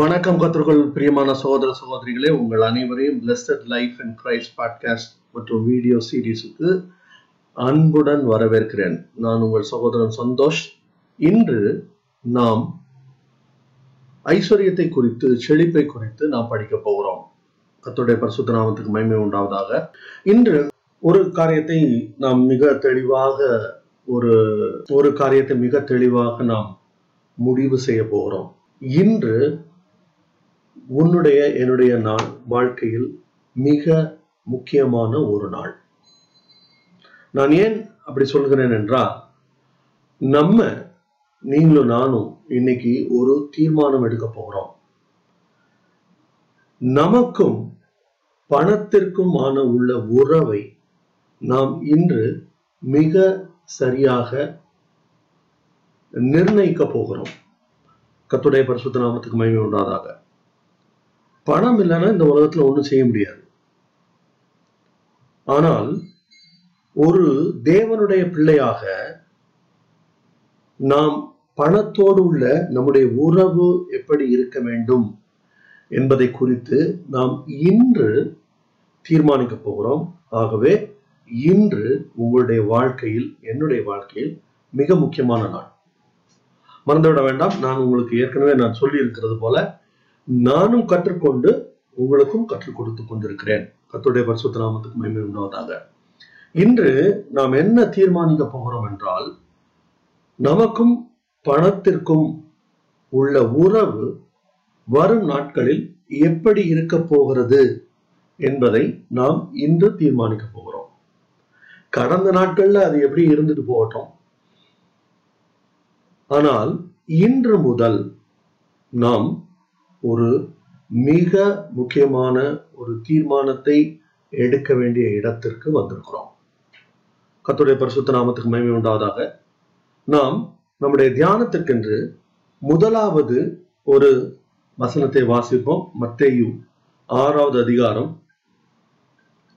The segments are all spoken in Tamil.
வணக்கம் கத்தர்கள் பிரியமான சகோதர சகோதரிகளே. உங்கள் அனைவரையும் blessed life and Christ podcast மற்றும் வீடியோ சீரீஸுக்கு அன்புடன் வரவேற்கிறேன். நான் உங்கள் சகோதரன் சந்தோஷ். இன்று நாம் ஐஸ்வர்யத்தை குறித்து செழிப்பை குறித்து நாம் படிக்க போகிறோம். கத்துடைய பரிசுத்த நாமத்துக்கு மகிமை உண்டாவதாக. இன்று ஒரு காரியத்தை நாம் மிக தெளிவாக ஒரு ஒரு காரியத்தை மிக தெளிவாக நாம் முடிவு செய்ய போகிறோம். இன்று உன்னுடைய என்னுடைய நாள் வாழ்க்கையில் மிக முக்கியமான ஒரு நாள். நான் ஏன் அப்படி சொல்கிறேன் என்றால் நம்ம நீங்களும் நானும் இன்னைக்கு ஒரு தீர்மானம் எடுக்க போகிறோம். நமக்கும் பணத்திற்குமான உள்ள உறவை நாம் இன்று மிக சரியாக நிர்ணயிக்க போகிறோம். கத்துடைய பரிசுத்த நாமத்துக்கு மகிமை உண்டாதாக பணம் இல்லைன்னா இந்த உலகத்துல ஒண்ணும் செய்ய முடியாது. ஆனால் ஒரு தேவனுடைய பிள்ளையாக நாம் பணத்தோடு உள்ள நம்முடைய உறவு எப்படி இருக்க வேண்டும் என்பதை குறித்து நாம் இன்று தீர்மானிக்க போகிறோம். ஆகவே இன்று உங்களுடைய வாழ்க்கையில் என்னுடைய வாழ்க்கையில் மிக முக்கியமான நாள். மறந்துவிட வேண்டாம். நான் உங்களுக்கு ஏற்கனவே நான் சொல்லி இருக்கிறது போல நானும் கற்றுக்கொண்டு உங்களுக்கும் கற்றுக் கொடுத்து கொண்டிருக்கிறேன். கத்துடைய பரிசுத்த நாமத்துக்கு மகிமை உண்டாவதாக. இன்று நாம் என்ன தீர்மானிக்க போகிறோம் என்றால் நமக்கும் பணத்திற்கும் உள்ள உறவு வரும் நாட்களில் எப்படி இருக்க போகிறது என்பதை நாம் இன்று தீர்மானிக்க போகிறோம். கடந்த நாட்கள்ல அது எப்படி இருந்துட்டு போகட்டும். ஆனால் இன்று முதல் நாம் ஒரு மிக முக்கியமான ஒரு தீர்மானத்தை எடுக்க வேண்டிய இடத்திற்கு வந்திருக்கிறோம். கத்துடைய பரிசுத்த நாமத்துக்கு மகிமை உண்டாவதாக. நாம் நம்முடைய தியானத்திற்கென்று முதலாவது ஒரு வசனத்தை வாசிப்போம். மத்தேயு ஆறாவது அதிகாரம்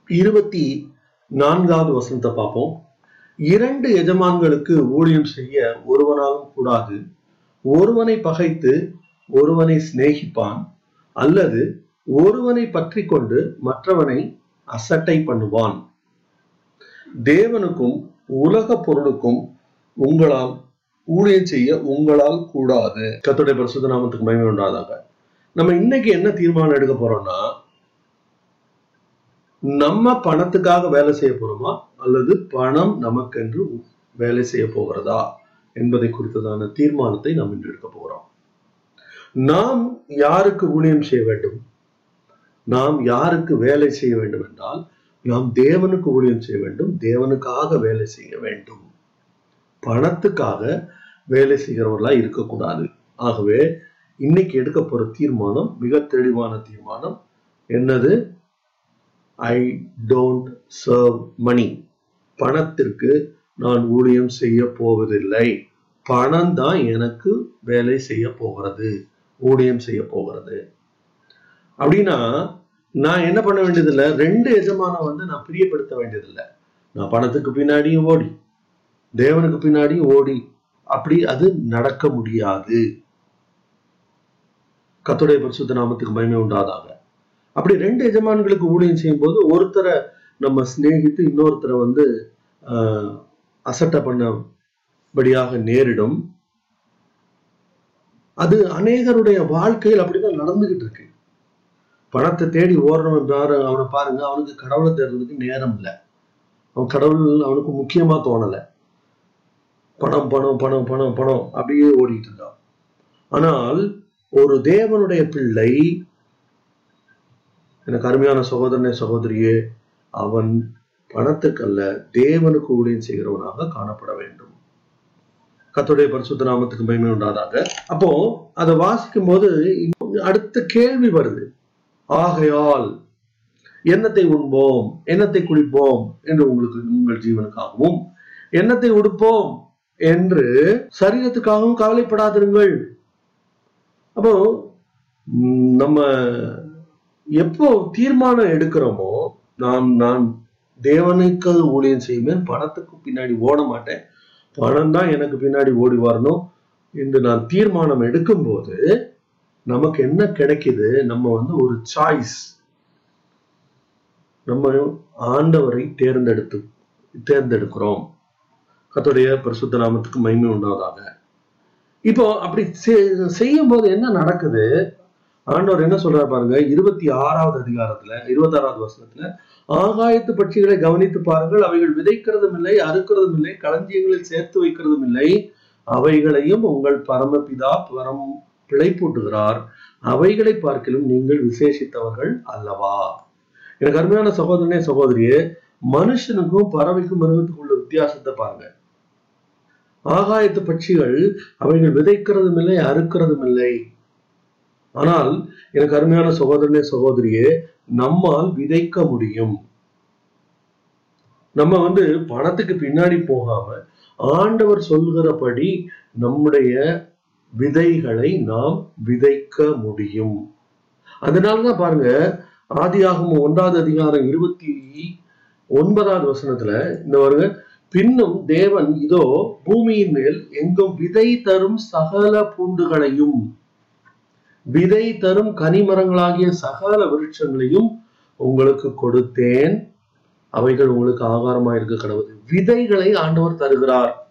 இருபத்தி நான்காவது வசனத்தை பார்ப்போம். இரண்டு எஜமான்களுக்கு ஊழியம் செய்ய ஒருவனாலும் கூடாது. ஒருவனை பகைத்து ஒருவனை சிநேகிப்பான் அல்லது ஒருவனை பற்றி கொண்டு மற்றவனை அசட்டை பண்ணுவான். தேவனுக்கும் உலக பொருளுக்கும் உங்களால் ஊழியம் செய்ய உங்களால் கூடாது. கத்துடைய பரிசுத்த நாமத்துக்கு மயமே உண்டாதாங்க நம்ம இன்னைக்கு என்ன தீர்மானம் எடுக்க போறோம்னா நம்ம பணத்துக்காக வேலை செய்ய போறோமா அல்லது பணம் நமக்கென்று வேலை செய்ய போகிறதா என்பதை குறித்ததான தீர்மானத்தை நாம் இன்று எடுக்க போகிறோம் நாம் யாருக்கு ஊழியம் செய்ய வேண்டும்? நாம் யாருக்கு வேலை செய்ய வேண்டும் என்றால் நாம் தேவனுக்கு ஊழியம் செய்ய வேண்டும் தேவனுக்காக வேலை செய்ய வேண்டும். பணத்துக்காக வேலை செய்கிறவர்களா இருக்கக்கூடாது. ஆகவே இன்னைக்கு எடுக்க போற தீர்மானம் மிக தெளிவான தீர்மானம் என்னது? ஐ டோன்ட் சர்வ் மணி பணத்திற்கு நான் ஊழியம் செய்ய போவதில்லை. பணம் தான் எனக்கு வேலை செய்ய போகிறது. ஊழியம் செய்ய போகிறது. அப்படின்னா நான் என்ன பண்ண வேண்டியதில்லை? ரெண்டு எஜமான வந்து நான் பிரியப்படுத்த வேண்டியதில்லை. நான் பணத்துக்கு பின்னாடியும் ஓடி தேவனுக்கு பின்னாடியும் ஓடி அப்படி அது நடக்க முடியாது. கத்துடைய பரிசுத்த நாமத்துக்கு மகிமை உண்டாதாக. அப்படி ரெண்டு எஜமான்களுக்கு ஊழியம் செய்யும் போது ஒருத்தரை நம்ம சிநேகித்து இன்னொருத்தரை வந்து அசட்டை பண்ணபடியாக நேரிடும். அது அநேகருடைய வாழ்க்கையில் அப்படிதான் நடந்துகிட்டு இருக்கு. பணத்தை தேடி ஓடுறவன் என்றாரு அவனை பாருங்க அவனுக்கு கடவுளை தேடுறதுக்கு நேரம் இல்லை. அவன் கடவுள் அவனுக்கு முக்கியமா தோணலை. பணம் பணம் பணம் பணம் பணம் அப்படியே ஓடிட்டு இருக்கான் ஆனால் ஒரு தேவனுடைய பிள்ளை எனக்கு அருமையான சகோதரனே சகோதரியே அவன் பணத்துக்கல்ல தேவனுக்கு ஊழியம் செய்கிறவனாக காணப்பட வேண்டும். கத்துடைய பரிசுத்த நாமத்துக்கு மகிமை உண்டாதாக. அப்போ அதை வாசிக்கும் போது அடுத்த கேள்வி வருது. ஆகையால் எண்ணத்தை உண்போம்? எண்ணத்தை குளிப்போம்? என்று உங்களுக்கு உங்கள் ஜீவனுக்காகவும் எண்ணத்தை உடுப்போம்? என்று சரீரத்துக்காகவும் கவலைப்படாதிருங்கள். அப்போ நம்ம எப்போ தீர்மானம் எடுக்கிறோமோ நான் நான் தேவனுக்கு ஊழியம் செய்வேன் பணத்துக்கு பின்னாடி ஓட மாட்டேன் பணம் தான் எனக்கு பின்னாடி ஓடி வரணும் என்று நான் தீர்மானம் எடுக்கும்போது நமக்கு என்ன கிடைக்குது? நம்ம வந்து ஒரு சாய்ஸ் நம்ம ஆண்டவரை தேர்ந்தெடுத்து தேர்ந்தெடுக்கிறோம். கத்துடைய பரிசுத்த நாமத்துக்கு மகிமை உண்டாவதாக. இப்போ அப்படி செய்யும் போது என்ன நடக்குது? ஆண்டவர் என்ன சொல்றாரு பாருங்க இருபத்தி ஆறாவது அதிகாரத்துல இருபத்தி ஆறாவது வருஷத்துல ஆகாயத்து பட்சிகளை கவனித்து பாருங்கள் அவைகள் விதைக்கிறதும் இல்லை அறுக்கிறதும் இல்லை களஞ்சியங்களில் சேர்த்து வைக்கிறதும் இல்லை. அவைகளையும் உங்கள் பரமபிதா பரம் பிழைப்பூட்டுகிறார். அவைகளை பார்க்கிலும் நீங்கள் விசேஷித்தவர்கள் அல்லவா? எனக்கு அருமையான சகோதரனே சகோதரியே மனுஷனுக்கும் பறவைக்கும் மிருகத்துக்கும் உள்ள வித்தியாசத்தை பாருங்க. ஆகாயத்து பட்சிகள் அவைகள் விதைக்கிறதும் இல்லை அறுக்கிறதும் இல்லை. ஆனால் எனக்கு அருமையான சகோதரனே சகோதரியே நம்மால் விதைக்க முடியும். நம்ம வந்து பணத்துக்கு பின்னாடி போகாம ஆண்டவர் சொல்கிறபடி நம்முடைய விதைகளை நாம் விதைக்க முடியும். அதனாலதான் பாருங்க ஆதியாகும் ஒன்றாவது அதிகாரம் இருபத்தி ஒன்பதாவது வசனத்துல இந்த பாருங்க பின்னும் தேவன் இதோ பூமியின் மேல் எங்கும் விதை தரும் சகல பூண்டுகளையும் விதை தரும் கனிமரங்களாகிய சகல விருட்சங்களையும் உங்களுக்கு கொடுத்தேன். அவைகள் உங்களுக்கு ஆகாரமா இருக்க கடவுள். விதைகளை ஆண்டவர் தருகிறார்.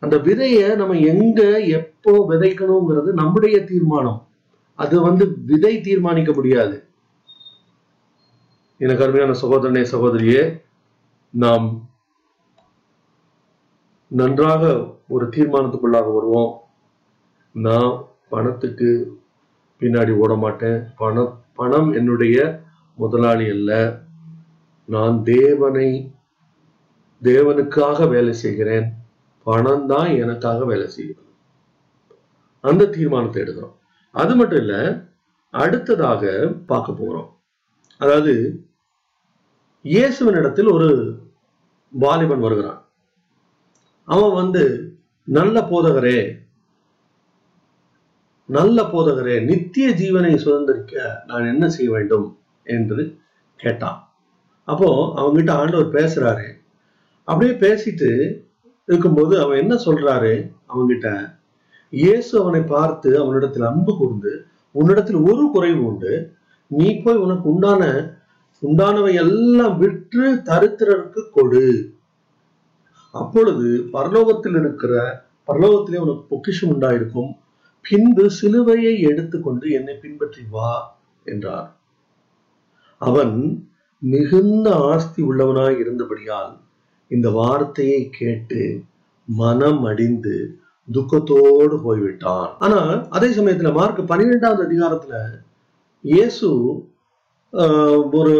அந்த விதைய நம்ம எங்க எப்போ விதைக்கணுங்கிறது நம்முடைய தீர்மானம். அது வந்து விதை தீர்மானிக்க முடியாது. எனக்கு அருமையான சகோதரனே சகோதரியே நாம் நன்றாக ஒரு தீர்மானத்துக்குள்ளாக வருவோம். நான் பணத்துக்கு பின்னாடி ஓட மாட்டேன் பணம் பணம் என்னுடைய முதலாளி அல்ல. நான் தேவனை தேவனுக்காக வேலை செய்கிறேன். பணம் தான் எனக்காக வேலை செய்கிறது. அந்த தீர்மானத்தை எடுக்கிறோம். அது மட்டும் இல்ல அடுத்ததாக பார்க்க போறோம். அதாவது இயேசுவனிடத்தில் ஒரு வாலிபன் வருகிறான். அவன் வந்து நல்ல போதகரே நல்ல போதகரே நித்திய ஜீவனை சுதந்திரிக்க நான் என்ன செய்ய வேண்டும்? என்று கேட்டான். அப்போ அவன்கிட்ட ஆண்டவர் பேசுறாரு. அப்படியே பேசிட்டு இருக்கும்போது அவன் என்ன சொல்றாரு? அவன்கிட்ட இயேசு அவனை பார்த்து அவனிடத்தில் அன்பு கூர்ந்து உன்னிடத்தில் ஒரு குறைவு உண்டு. நீ போய் உனக்கு உண்டான உண்டானவை எல்லாம் விற்று தரித்திரருக்கு கொடு. அப்பொழுது பரலோகத்தில் இருக்கிற பரலோகத்திலே உனக்கு பொக்கிஷம் உண்டாயிருக்கும். பின்பு சிலுவையை எடுத்துக்கொண்டு என்னை பின்பற்றி வா என்றார். அவன் மிகுந்த ஆஸ்தி உள்ளவனாய் இருந்தபடியால் இந்த வார்த்தையை கேட்டு மனம் அடிந்து துக்கத்தோடு போய்விட்டான். ஆனா அதே சமயத்துல மார்க் பன்னிரெண்டாவது அதிகாரத்துல இயேசு ஆஹ், ஒரு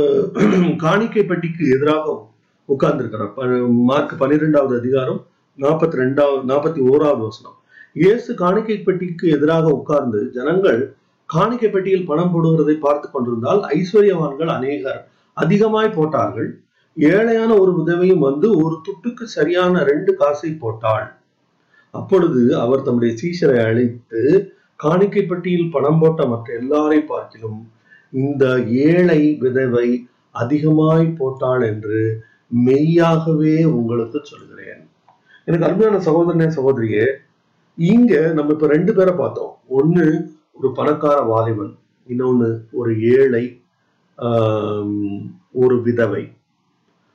காணிக்கை பெட்டிக்கு எதிராக உட்கார்ந்துருக்கிறார். ப- மார்க் பன்னிரெண்டாவது அதிகாரம் நாற்பத்தி ரெண்டாவது நாற்பத்தி ஓராவது வசனம். இயேசு காணிக்கை பெட்டிக்கு எதிராக உட்கார்ந்து ஜனங்கள் காணிக்கை பெட்டியில் பணம் போடுவதை பார்த்து கொண்டிருந்தால் ஐஸ்வர்யவான்கள் அநேகர் அதிகமாய் போட்டார்கள். ஏழையான ஒரு உதவியும் வந்து ஒரு துட்டுக்கு சரியான ரெண்டு காசை போட்டாள். அப்பொழுது அவர் தம்முடைய சீஷரை அழைத்து காணிக்கை பெட்டியில் பணம் போட்ட மற்ற எல்லாரை பார்க்கிலும் இந்த ஏழை விதவை அதிகமாய் போட்டாள் என்று மெய்யாகவே உங்களுக்கு சொல்கிறேன். எனக்கு அருமையான சகோதரனே சகோதரியே இங்க நம்ம இப்ப ரெண்டு பேரை பார்த்தோம். ஒண்ணு ஒரு பணக்கார வாலிபன் இன்னொன்னு ஒரு ஏழை ஒரு விதவை.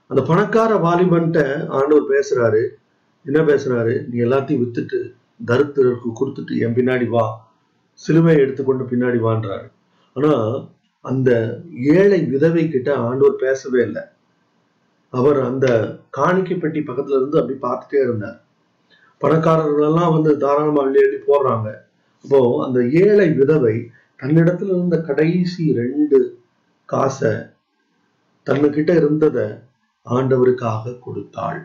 அந்த பணக்கார வாலிபன்ட்ட ஆண்டவர் பேசுறாரு. என்ன பேசுறாரு? நீ எல்லாத்தையும் வித்துட்டு தருத்திரருக்கு கொடுத்துட்டு என் பின்னாடி வா. சிலுவையை எடுத்துக்கொண்டு பின்னாடி வான்றாரு. ஆனா அந்த ஏழை விதவை கிட்ட ஆண்டவர் பேசவே இல்லை. அவர் அந்த காணிக்கை பெட்டி பக்கத்துல இருந்து அப்படி பார்த்துட்டே இருந்தார். பணக்காரர்கள் எல்லாம் வந்து தாராளமா அள்ளி அள்ளி போடுறாங்க. அப்போ அந்த ஏழை விதவை தன்னிடத்துல இருந்த கடைசி ரெண்டு காசை தன்னுகிட்ட இருந்ததை ஆண்டவருக்காக கொடுத்தாள்.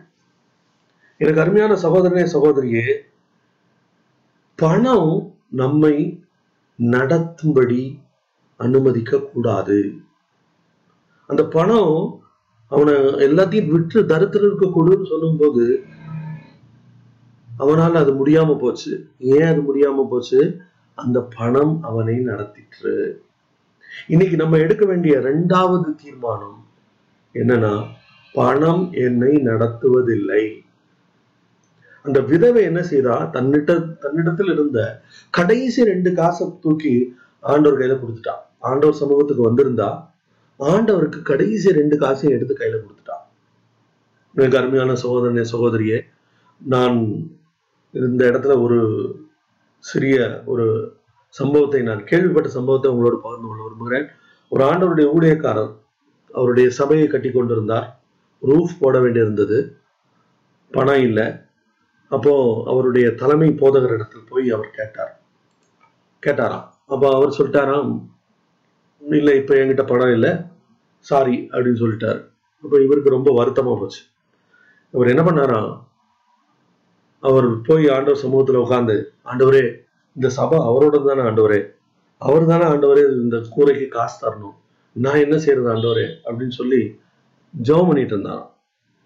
எனக்கு அருமையான சகோதரனே சகோதரியே பணம் நம்மை நடத்தும்படி அனுமதிக்க கூடாது அந்த பணம் அவனை எல்லாத்தையும் விற்று தரித்திரருக்கு கொடுன்னு சொல்லும்போது அவனால் அது முடியாம போச்சு. ஏன் அது முடியாம போச்சு? அந்த பணம் அவனை நடத்திற்று. இன்னைக்கு நம்ம எடுக்க வேண்டிய இரண்டாவது தீர்மானம் என்னன்னா பணம் என்னை நடத்துவதில்லை. அந்த விதவை என்ன செய்தா? தன்னிட்ட தன்னிடத்தில் இருந்த கடைசி ரெண்டு காசை தூக்கி ஆண்டவர் கையில கொடுத்துட்டா. ஆண்டவர் சமூகத்துக்கு வந்திருந்தா ஆண்டவருக்கு கடைசி ரெண்டு காசையும் எடுத்து கையில கொடுத்துட்டா. மிக அருமையான சகோதரனே சகோதரியே நான் இந்த இடத்துல ஒரு சிறிய ஒரு சம்பவத்தை நான் கேள்விப்பட்ட சம்பவத்தை உங்களோட பகிர்ந்து கொள்ள விரும்புகிறேன். ஒரு ஆண்டவருடைய ஊழியக்காரர் அவருடைய சபையை கட்டி கொண்டிருந்தார். ரூஃப் போட வேண்டியிருந்தது. பணம் இல்லை. அப்போ அவருடைய தலைமை போதகர் இடத்தில் போய் அவர் கேட்டார். கேட்டாராம். அப்போ அவர் சொல்லிட்டாராம் இல்லை இப்போ என்கிட்ட பணம் இல்லை. சாரி அப்படின்னு சொல்லிட்டார். அப்போ இவருக்கு ரொம்ப வருத்தமாக போச்சு. அவர் என்ன பண்ணாராம்? அவர் போய் ஆண்டவர் சமூகத்துல உட்கார்ந்து ஆண்டவரே இந்த சபை அவரோட தானே ஆண்டவரே. அவர் தானே ஆண்டவரே இந்த கூரைக்கு காசு தரணும். நான் என்ன செய்யறது ஆண்டவரே? அப்படின்னு சொல்லி ஜெபம் பண்ணிட்டு இருந்தாராம்.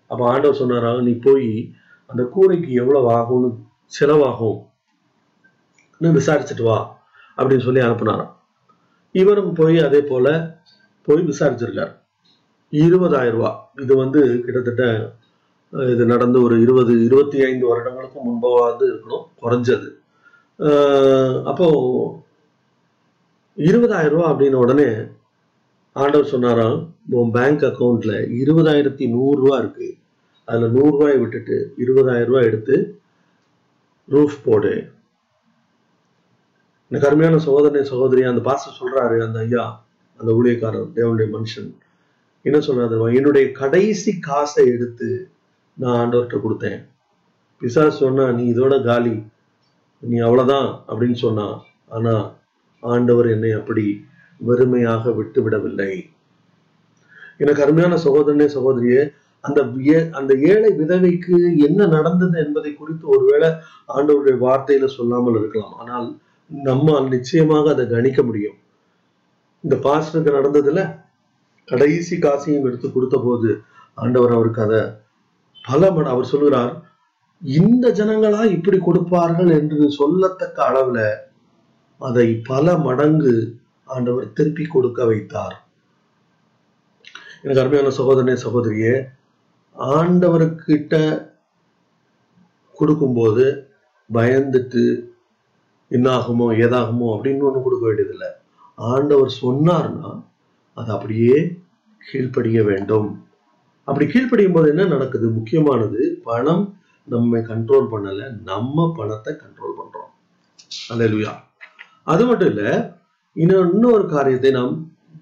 அப்ப ஆண்டவர் சொன்னாரா நீ போய் அந்த கூரைக்கு எவ்வளவு ஆகும்னு செலவாகும். விசாரிச்சுட்டு வா அப்படின்னு சொல்லி அனுப்புனாராம். இவரும் போய் அதே போல போய் விசாரிச்சிருக்கார். இருபதாயிரம் ரூபாய். இது வந்து கிட்டத்தட்ட இது நடந்து ஒரு இருபது இருபத்தி ஐந்து வருடங்களுக்கு முன்பாவது இருக்கணும் குறைஞ்சது. அப்போ இருபதாயிரம் ரூபா அப்படின்னு உடனே ஆண்டவர் சொன்னாராம் உன் பேங்க் அக்கௌண்ட்ல இருபதாயிரத்தி நூறுரூவா இருக்கு. அதுல நூறுரூவாய் விட்டுட்டு இருபதாயிரம் ரூபாய் எடுத்து ரூஃப் போடு. எனக்கு அருமையான சகோதரனை சகோதரி அந்த பாச சொல்றாரு அந்த ஐயா அந்த ஊழியக்காரர் தேவனுடைய மனுஷன். என்ன சொல்றாரு என்னுடைய கடைசி காசை எடுத்து நான் ஆண்டவர்கிட்ட கொடுத்தேன். பிசா சொன்னா நீ இதோட காலி. நீ அவ்வளவுதான் அப்படின்னு சொன்னா ஆனா ஆண்டவர் என்னை அப்படி வெறுமையாக விட்டு விடவில்லை எனக்கு அருமையான சகோதரனே சகோதரியே அந்த அந்த ஏழை விதவைக்கு என்ன நடந்தது என்பதை குறித்து ஒருவேளை ஆண்டவருடைய வார்த்தையில சொல்லாமல் இருக்கலாம். ஆனால் நம்ம நிச்சயமாக அதை கணிக்க முடியும். இந்த பாஸ்டருக்கு நடந்ததுல கடைசி காசையும் எடுத்து கொடுத்த போது ஆண்டவர் அவருக்கு அதை பல மட அவர் சொல்கிறார் இந்த ஜனங்களா இப்படி கொடுப்பார்கள் என்று சொல்லத்தக்க அளவுல அதை பல மடங்கு ஆண்டவர் திருப்பி கொடுக்க வைத்தார். எனக்கு அருமையான சகோதரனே சகோதரியே ஆண்டவர்கிட்ட கொடுக்கும்போது பயந்துட்டு என்னாகுமோ ஏதாகுமோ அப்படின்னு ஒண்ணு கொடுக்க வேண்டியதில்லை. ஆண்டவர் சொன்னார்னா அது அப்படியே கீழ்ப்படிய வேண்டும். அப்படி கீழ்ப்படியும் போது என்ன நடக்குது? முக்கியமானது பணம் நம்மை கண்ட்ரோல் பண்ணல. நம்ம பணத்தை கண்ட்ரோல் பண்றோம். அல்லேலூயா அது மட்டும் இல்ல இன்னும் இன்னொரு காரியத்தை நாம்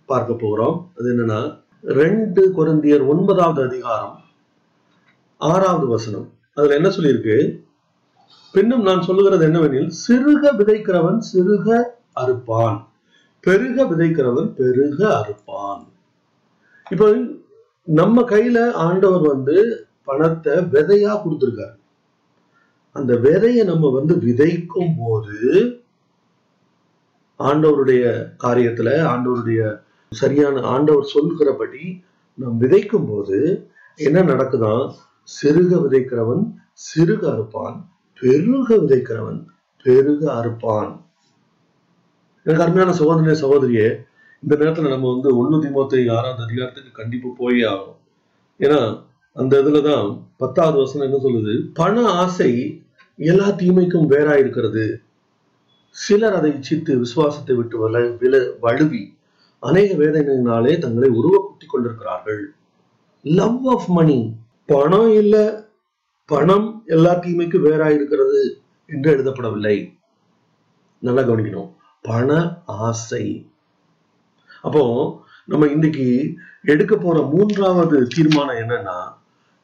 பார்க்க போகிறோம் அது என்னன்னா ரெண்டு கொரிந்தியர் ஒன்பதாவது அதிகாரம் ஆறாவது வசனம். அதுல என்ன சொல்லியிருக்கு? பின்னும் நான் சொல்லுகிறது என்னவெனில் சிறுக விதைக்கிறவன் சிறுக அறுப்பான். பெருக விதைக்கிறவன் பெருக அறுப்பான். இப்போ நம்ம கையில ஆண்டவர் வந்து பணத்தை விதையா கொடுத்துருக்காரு. அந்த விதையை நம்ம வந்து விதைக்கும் போது ஆண்டவருடைய காரியத்துல ஆண்டவருடைய சரியான ஆண்டவர் சொல்கிறபடி நாம் விதைக்கும் போது என்ன நடக்குதான் சிறுக விதைக்கிறவன் சிறுக அறுப்பான் பெருக விதைக்கிறவன் பெருக அறுப்பான். எனக்கு அருமையான சகோதரிய சகோதரியே இந்த நேரத்துல நம்ம வந்து ஒண்ணு திமுத்தி ஆறாவது அதிகாரத்துக்கு கண்டிப்பாக போயே ஆகும் ஏன்னா அந்த இதுலதான் பத்தாவது வசனம் என்ன சொல்லுது? பண ஆசை எல்லா தீமைக்கும் வேறா இருக்கிறது சிலர் அதை இச்சித்து விசுவாசத்தை விட்டு வல வில வழுவி அநேக வேதனையினாலே தங்களை உருவ குத்தி கொண்டிருக்கிறார்கள். லவ் ஆஃப் மணி பணம் இல்லை பணம் எல்லா தீமைக்கும் வேறா இருக்கிறது என்று எழுதப்படவில்லை. நல்லா கவனிக்கணும். பண ஆசை. அப்போ நம்ம இன்னைக்கு எடுக்க போற மூன்றாவது தீர்மானம் என்னன்னா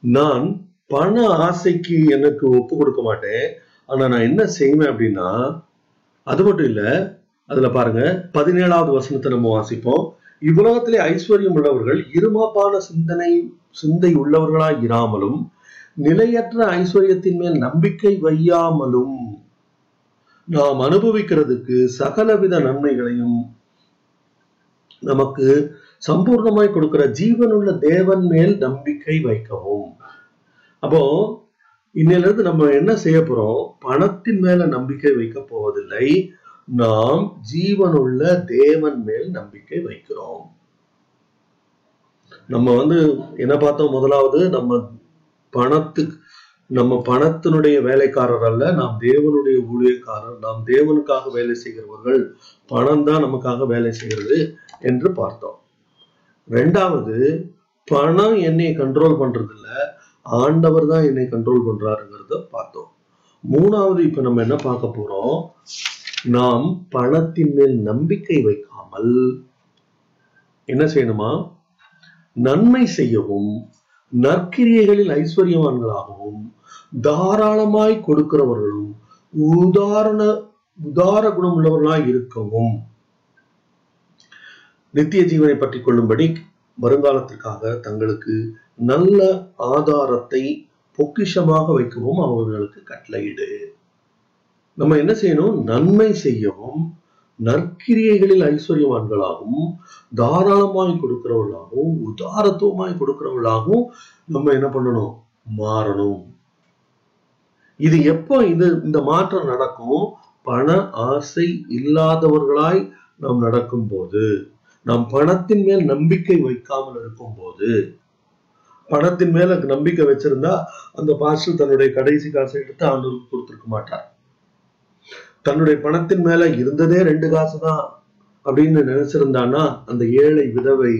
நான் பண ஆசைக்கு எனக்கு ஒப்பு கொடுக்க மாட்டேன். ஆனா நான் என்ன செய்வேன் அப்படின்னா அது மட்டும் இல்ல அதுல பாருங்க பதினேழாவது வசனத்தை நம்ம வாசிப்போம். இவ்வுலகத்திலே ஐஸ்வர்யம் உள்ளவர்கள் இருமாப்பான சிந்தனை சிந்தை உள்ளவர்களாய் இராமலும் நிலையற்ற ஐஸ்வர்யத்தின் மேல் நம்பிக்கை வையாமலும் நாம் அனுபவிக்கிறதுக்கு சகலவித நன்மைகளையும் நமக்கு சம்பூர்ணமாய் கொடுக்கிற ஜீவனுள்ள தேவன் மேல் நம்பிக்கை வைக்கவும். அப்போ இன்னையில இருந்து நம்ம என்ன செய்ய போறோம்? பணத்தின் மேல நம்பிக்கை வைக்க போவதில்லை. நாம் ஜீவனுள்ள தேவன் மேல் நம்பிக்கை வைக்கிறோம். நம்ம வந்து என்ன பார்த்தோம்? முதலாவது நம்ம பணத்துக்கு நம்ம பணத்தினுடைய வேலைக்காரர் அல்ல நாம் தேவனுடைய ஊழியக்காரர் நாம் தேவனுக்காக வேலை செய்கிறவர்கள் பணம் தான் நமக்காக வேலை செய்கிறது என்று பார்த்தோம். ரெண்டாவது பணம் என்னை கண்ட்ரோல் பண்றது இல்ல ஆண்டவர் தான் என்னை கண்ட்ரோல் பண்றாருங்கிறத பார்த்தோம். மூணாவது இப்ப நம்ம என்ன பார்க்க போறோம்? நாம் பணத்தின் மேல் நம்பிக்கை வைக்காமல் என்ன செய்யணுமா? நன்மை செய்யவும் நற்கிரியைகளில் ஐஸ்வர்யவான்களாகவும் தாராளமாய் கொடுக்கிறவர்களும் உதாரண உதார குணம் உள்ளவர்களாய் இருக்கவும். நித்திய ஜீவனை பற்றி கொள்ளும்படி வருங்காலத்திற்காக தங்களுக்கு நல்ல ஆதாரத்தை பொக்கிஷமாக வைக்கவும் அவர்களுக்கு கட்டளையிடு. நம்ம என்ன செய்யணும்? நன்மை செய்யவும் நற்கிரியைகளில் ஐஸ்வர்யவான்களாகவும் தாராளமாய் கொடுக்கிறவர்களாகவும் உதாரத்துவமாய் கொடுக்கிறவர்களாகவும் நம்ம என்ன பண்ணணும்? மாறணும். இது எப்போ இது இந்த மாற்றம் நடக்கும்? பண ஆசை இல்லாதவர்களாய் நாம் நடக்கும் போது நாம் பணத்தின் மேல் நம்பிக்கை வைக்காமல் இருக்கும் போது பணத்தின் மேல நம்பிக்கை வச்சிருந்தா அந்த பாஸ்டர் தன்னுடைய கடைசி காசை எடுத்து ஆண்டவருக்கு கொடுத்திருக்க மாட்டார். தன்னுடைய பணத்தின் மேல இருந்ததே ரெண்டு காசு தான் அப்படின்னு நினைச்சிருந்தானா அந்த ஏழை விதவை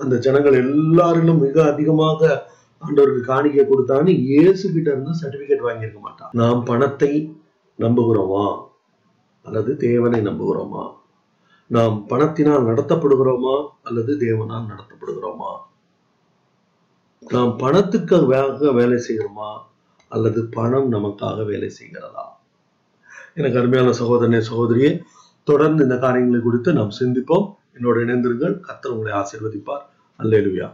அந்த ஜனங்கள் எல்லாரிலும் மிக அதிகமாக ஆண்டவருக்கு காணிக்கை கொடுத்தான்னு இயேசு கிட்ட இருந்து சர்டிபிகேட் வாங்கியிருக்க மாட்டான். நாம் பணத்தை நம்புகிறோமா? அல்லது தேவனை நம்புகிறோமா? நாம் பணத்தினால் நடத்தப்படுகிறோமா? அல்லது தேவனால் நடத்தப்படுகிறோமா? நாம் பணத்துக்காக வேலை செய்கிறோமா? அல்லது பணம் நமக்காக வேலை செய்கிறதா? எனக்கு அருமையான சகோதரனே சகோதரியே தொடர்ந்து இந்த காரியங்களை குறித்து நாம் சிந்திப்போம். என்னோட இணைந்திருங்கள். கத்தர் உங்களை ஆசீர்வதிப்பார். அல்லேலுயா.